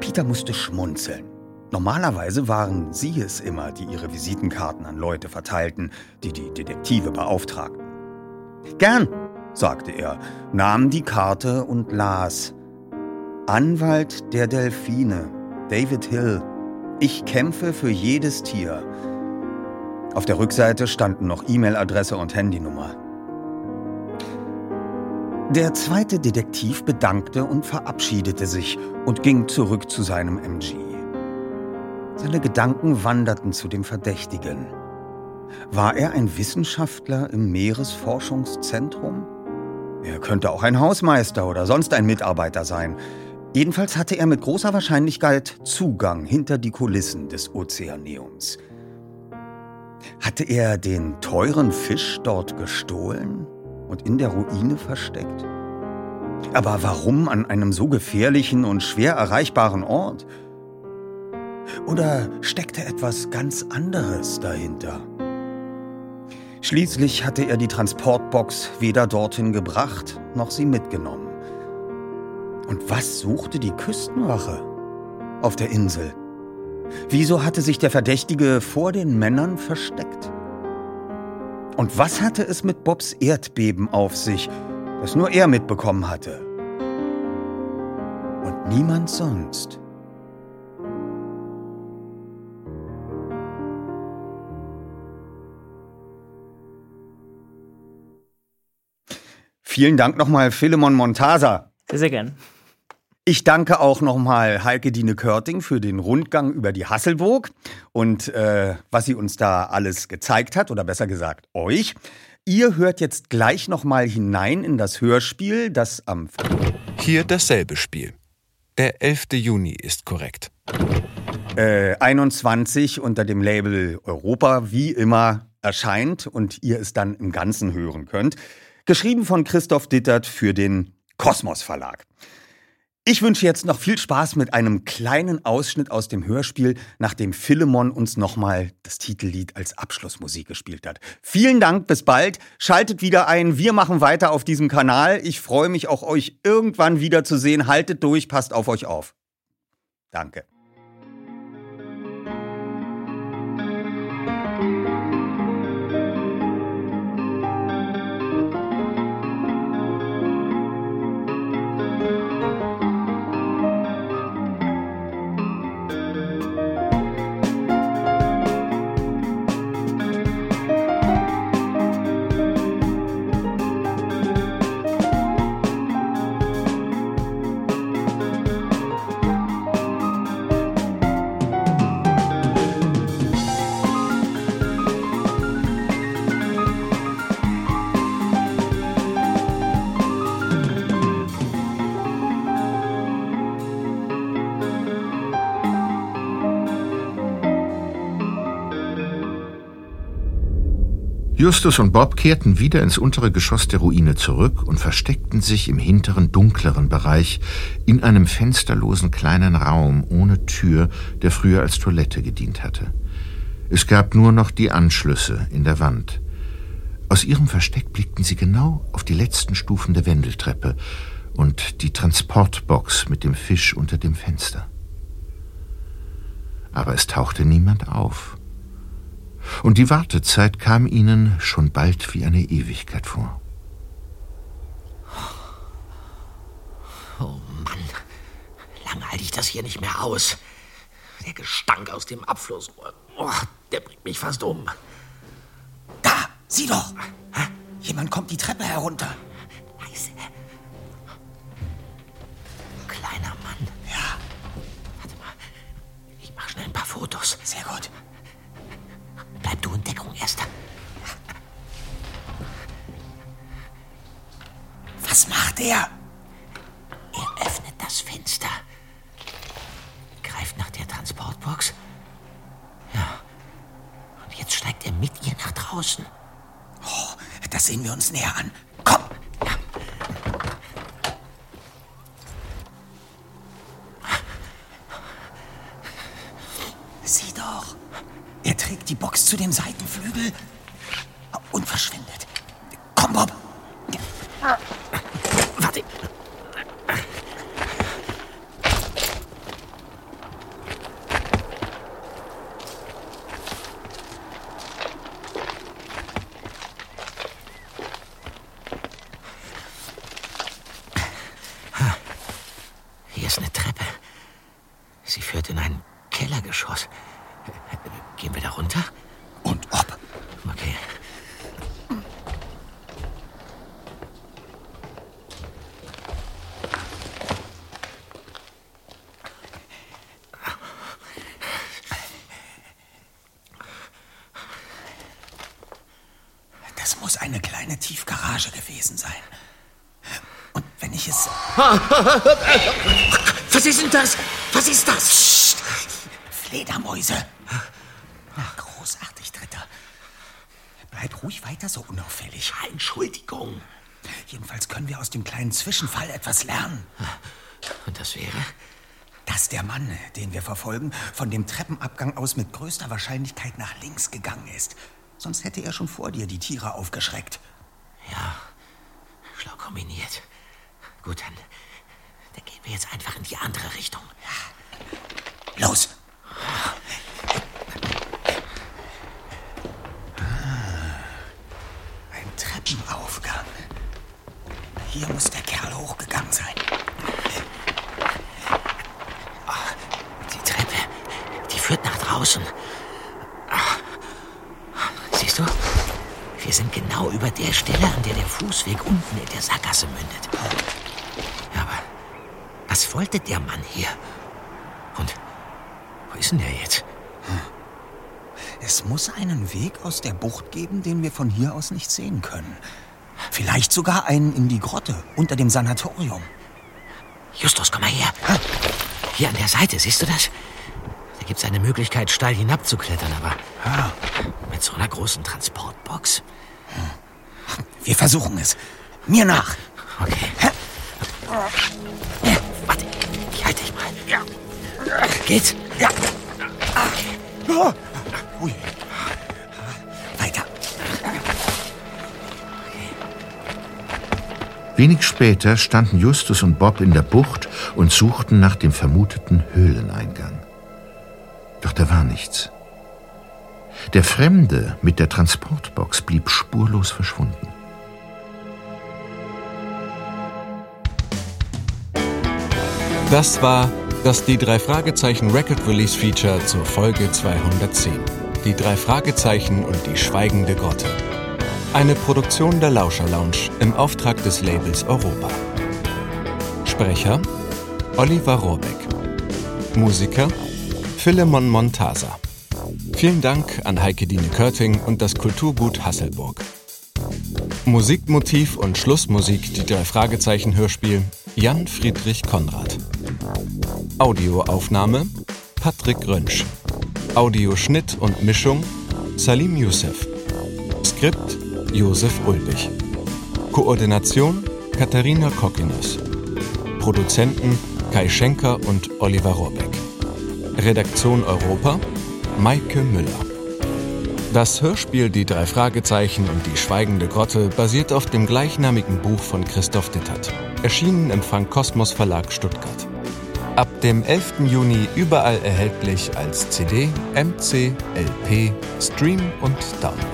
Peter musste schmunzeln. Normalerweise waren sie es immer, die ihre Visitenkarten an Leute verteilten, die die Detektive beauftragten. Gern, sagte er, nahm die Karte und las. Anwalt der Delfine, David Hill. Ich kämpfe für jedes Tier. Auf der Rückseite standen noch E-Mail-Adresse und Handynummer. Der zweite Detektiv bedankte und verabschiedete sich und ging zurück zu seinem MG. Seine Gedanken wanderten zu dem Verdächtigen. War er ein Wissenschaftler im Meeresforschungszentrum? Er könnte auch ein Hausmeister oder sonst ein Mitarbeiter sein. Jedenfalls hatte er mit großer Wahrscheinlichkeit Zugang hinter die Kulissen des Ozeaneums. Hatte er den teuren Fisch dort gestohlen? und in der Ruine versteckt? Aber warum an einem so gefährlichen und schwer erreichbaren Ort? Oder steckte etwas ganz anderes dahinter? Schließlich hatte er die Transportbox weder dorthin gebracht noch sie mitgenommen. Und was suchte die Küstenwache auf der Insel? Wieso hatte sich der Verdächtige vor den Männern versteckt? Und was hatte es mit Bobs Erdbeben auf sich, das nur er mitbekommen hatte? Und niemand sonst. Vielen Dank nochmal, Philemon Montasa. Sehr, sehr gern. Ich danke auch nochmal Heike Dine Körting für den Rundgang über die Hasselburg und äh, was sie uns da alles gezeigt hat, oder besser gesagt euch. Ihr hört jetzt gleich nochmal hinein in das Hörspiel, das am... Hier dasselbe Spiel. Der 11. Juni ist korrekt. Äh, 21 unter dem Label Europa wie immer erscheint und ihr es dann im Ganzen hören könnt. Geschrieben von Christoph Dittert für den Kosmos Verlag. Ich wünsche jetzt noch viel Spaß mit einem kleinen Ausschnitt aus dem Hörspiel, nachdem Philemon uns nochmal das Titellied als Abschlussmusik gespielt hat. Vielen Dank, bis bald. Schaltet wieder ein. Wir machen weiter auf diesem Kanal. Ich freue mich auch, euch irgendwann wieder zu sehen. Haltet durch, passt auf euch auf. Danke. Justus und Bob kehrten wieder ins untere Geschoss der Ruine zurück und versteckten sich im hinteren, dunkleren Bereich in einem fensterlosen kleinen Raum ohne Tür, der früher als Toilette gedient hatte. Es gab nur noch die Anschlüsse in der Wand. Aus ihrem Versteck blickten sie genau auf die letzten Stufen der Wendeltreppe und die Transportbox mit dem Fisch unter dem Fenster. Aber es tauchte niemand auf und die Wartezeit kam ihnen schon bald wie eine Ewigkeit vor. Oh Mann, lange halte ich das hier nicht mehr aus. Der Gestank aus dem Abflussrohr, oh, der bringt mich fast um. Da, sieh doch! Jemand kommt die Treppe herunter. Leise. Kleiner Mann. Ja, Warte mal, ich mach schnell ein paar Fotos. sehr gut. Bleib du in Deckung, Erster. Was macht er? Er öffnet das Fenster. Greift nach der Transportbox. Ja. Und jetzt steigt er mit ihr nach draußen. Oh, das sehen wir uns näher an. Komm! Sieh doch. Er trägt die Box zu dem Seitenflügel und verschwindet. Komm, Bob. Warte. Hier ist eine Treppe. Sie führt in ein Kellergeschoss. Gehen wir da runter? Und ob. Okay. Das muss eine kleine Tiefgarage gewesen sein. Und wenn ich es. Was ist denn das? Was ist das? Psst. Fledermäuse. Na, großartig, Dritter. Bleib ruhig weiter so unauffällig. Entschuldigung. Jedenfalls können wir aus dem kleinen Zwischenfall etwas lernen. Und das wäre? Dass der Mann, den wir verfolgen, von dem Treppenabgang aus mit größter Wahrscheinlichkeit nach links gegangen ist. Sonst hätte er schon vor dir die Tiere aufgeschreckt. Kombiniert. Gut, dann, dann gehen wir jetzt einfach in die andere Richtung. Los! Hier? Und wo ist denn der jetzt? Es muss einen Weg aus der Bucht geben, den wir von hier aus nicht sehen können. Vielleicht sogar einen in die Grotte unter dem Sanatorium. Justus, komm mal her. Hier an der Seite, siehst du das? Da gibt's eine Möglichkeit, steil hinabzuklettern, aber mit so einer großen Transportbox. Wir versuchen es. Mir nach. Okay. Ja. Geht's? Ja. Ui. Weiter. Wenig später standen Justus und Bob in der Bucht und suchten nach dem vermuteten Höhleneingang. Doch da war nichts. Der Fremde mit der Transportbox blieb spurlos verschwunden. Das war das Die drei Fragezeichen Record Release Feature zur Folge 210. Die drei Fragezeichen und die schweigende Grotte. Eine Produktion der Lauscher Lounge im Auftrag des Labels Europa. Sprecher Oliver Rohrbeck. Musiker Philemon Montasa. Vielen Dank an Heike Dine Körting und das Kulturgut Hasselburg. Musikmotiv und Schlussmusik die drei Fragezeichen Hörspiel Jan Friedrich Konrad. Audioaufnahme Patrick Rönsch. Audioschnitt und Mischung Salim Youssef. Skript Josef Ulbich. Koordination Katharina Kokinos. Produzenten Kai Schenker und Oliver Rohrbeck. Redaktion Europa Maike Müller. Das Hörspiel Die drei Fragezeichen und die schweigende Grotte basiert auf dem gleichnamigen Buch von Christoph Dittert, erschienen im Frank Kosmos Verlag Stuttgart. Ab dem 11. Juni überall erhältlich als CD, MC, LP, Stream und Download.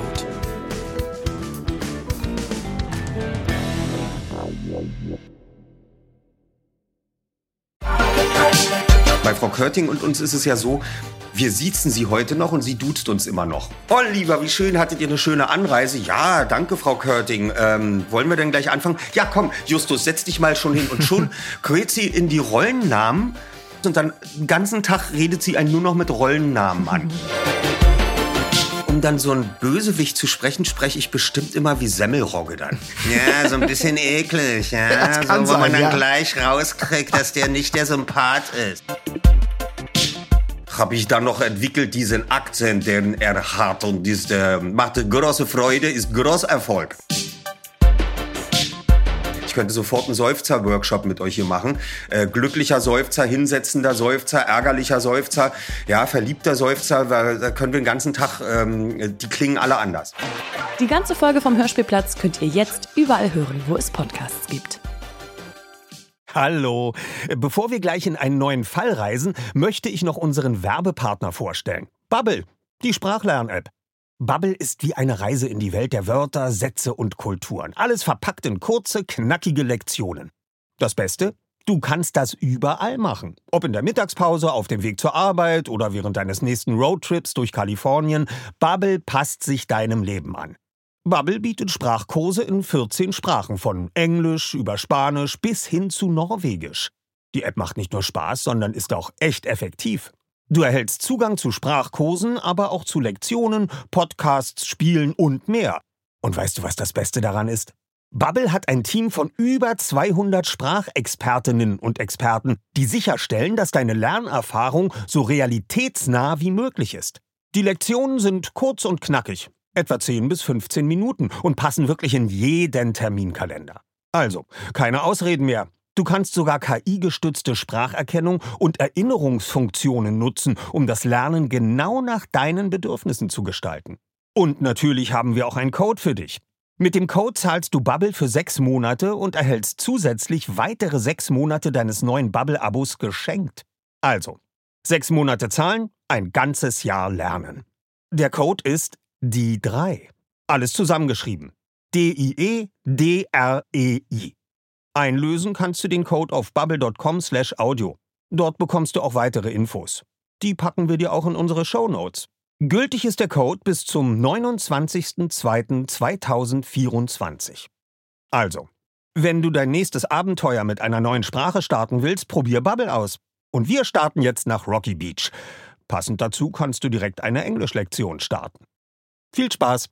Bei Frau Körting und uns ist es ja so, wir siezen sie heute noch und sie duzt uns immer noch. Oliver, wie schön, hattet ihr eine schöne Anreise? Ja, danke, Frau Körting. Ähm, wollen wir denn gleich anfangen? Ja, komm, Justus, setz dich mal schon hin. Und schon quält sie in die Rollennamen und dann den ganzen Tag redet sie einen nur noch mit Rollennamen an. Um dann so ein Bösewicht zu sprechen, spreche ich bestimmt immer wie Semmelrogge dann. Ja, so ein bisschen eklig, ja. So, wo man sein, dann ja. gleich rauskriegt, dass der nicht der Sympath ist. Habe ich dann noch entwickelt, diesen Akzent, den er hat. Und das äh, macht große Freude, ist großer Erfolg. Ich könnte sofort einen Seufzer-Workshop mit euch hier machen. Äh, glücklicher Seufzer, hinsetzender Seufzer, ärgerlicher Seufzer, ja, verliebter Seufzer. Da können wir den ganzen Tag, ähm, die klingen alle anders. Die ganze Folge vom Hörspielplatz könnt ihr jetzt überall hören, wo es Podcasts gibt. Hallo. Bevor wir gleich in einen neuen Fall reisen, möchte ich noch unseren Werbepartner vorstellen. Bubble, die Sprachlern-App. Bubble ist wie eine Reise in die Welt der Wörter, Sätze und Kulturen. Alles verpackt in kurze, knackige Lektionen. Das Beste? Du kannst das überall machen. Ob in der Mittagspause, auf dem Weg zur Arbeit oder während deines nächsten Roadtrips durch Kalifornien. Bubble passt sich deinem Leben an. Bubble bietet Sprachkurse in 14 Sprachen, von Englisch über Spanisch bis hin zu Norwegisch. Die App macht nicht nur Spaß, sondern ist auch echt effektiv. Du erhältst Zugang zu Sprachkursen, aber auch zu Lektionen, Podcasts, Spielen und mehr. Und weißt du, was das Beste daran ist? Bubble hat ein Team von über 200 Sprachexpertinnen und Experten, die sicherstellen, dass deine Lernerfahrung so realitätsnah wie möglich ist. Die Lektionen sind kurz und knackig, etwa 10 bis 15 Minuten und passen wirklich in jeden Terminkalender. Also, keine Ausreden mehr. Du kannst sogar KI-gestützte Spracherkennung und Erinnerungsfunktionen nutzen, um das Lernen genau nach deinen Bedürfnissen zu gestalten. Und natürlich haben wir auch einen Code für dich. Mit dem Code zahlst du Bubble für sechs Monate und erhältst zusätzlich weitere sechs Monate deines neuen Bubble-Abos geschenkt. Also, sechs Monate zahlen, ein ganzes Jahr lernen. Der Code ist die 3. Alles zusammengeschrieben. D-I-E-D-R-E-I. Einlösen kannst du den Code auf bubble.com slash audio. Dort bekommst du auch weitere Infos. Die packen wir dir auch in unsere Shownotes. Gültig ist der Code bis zum 29.02.2024. Also, wenn du dein nächstes Abenteuer mit einer neuen Sprache starten willst, probier Bubble aus. Und wir starten jetzt nach Rocky Beach. Passend dazu kannst du direkt eine Englischlektion starten. Viel Spaß!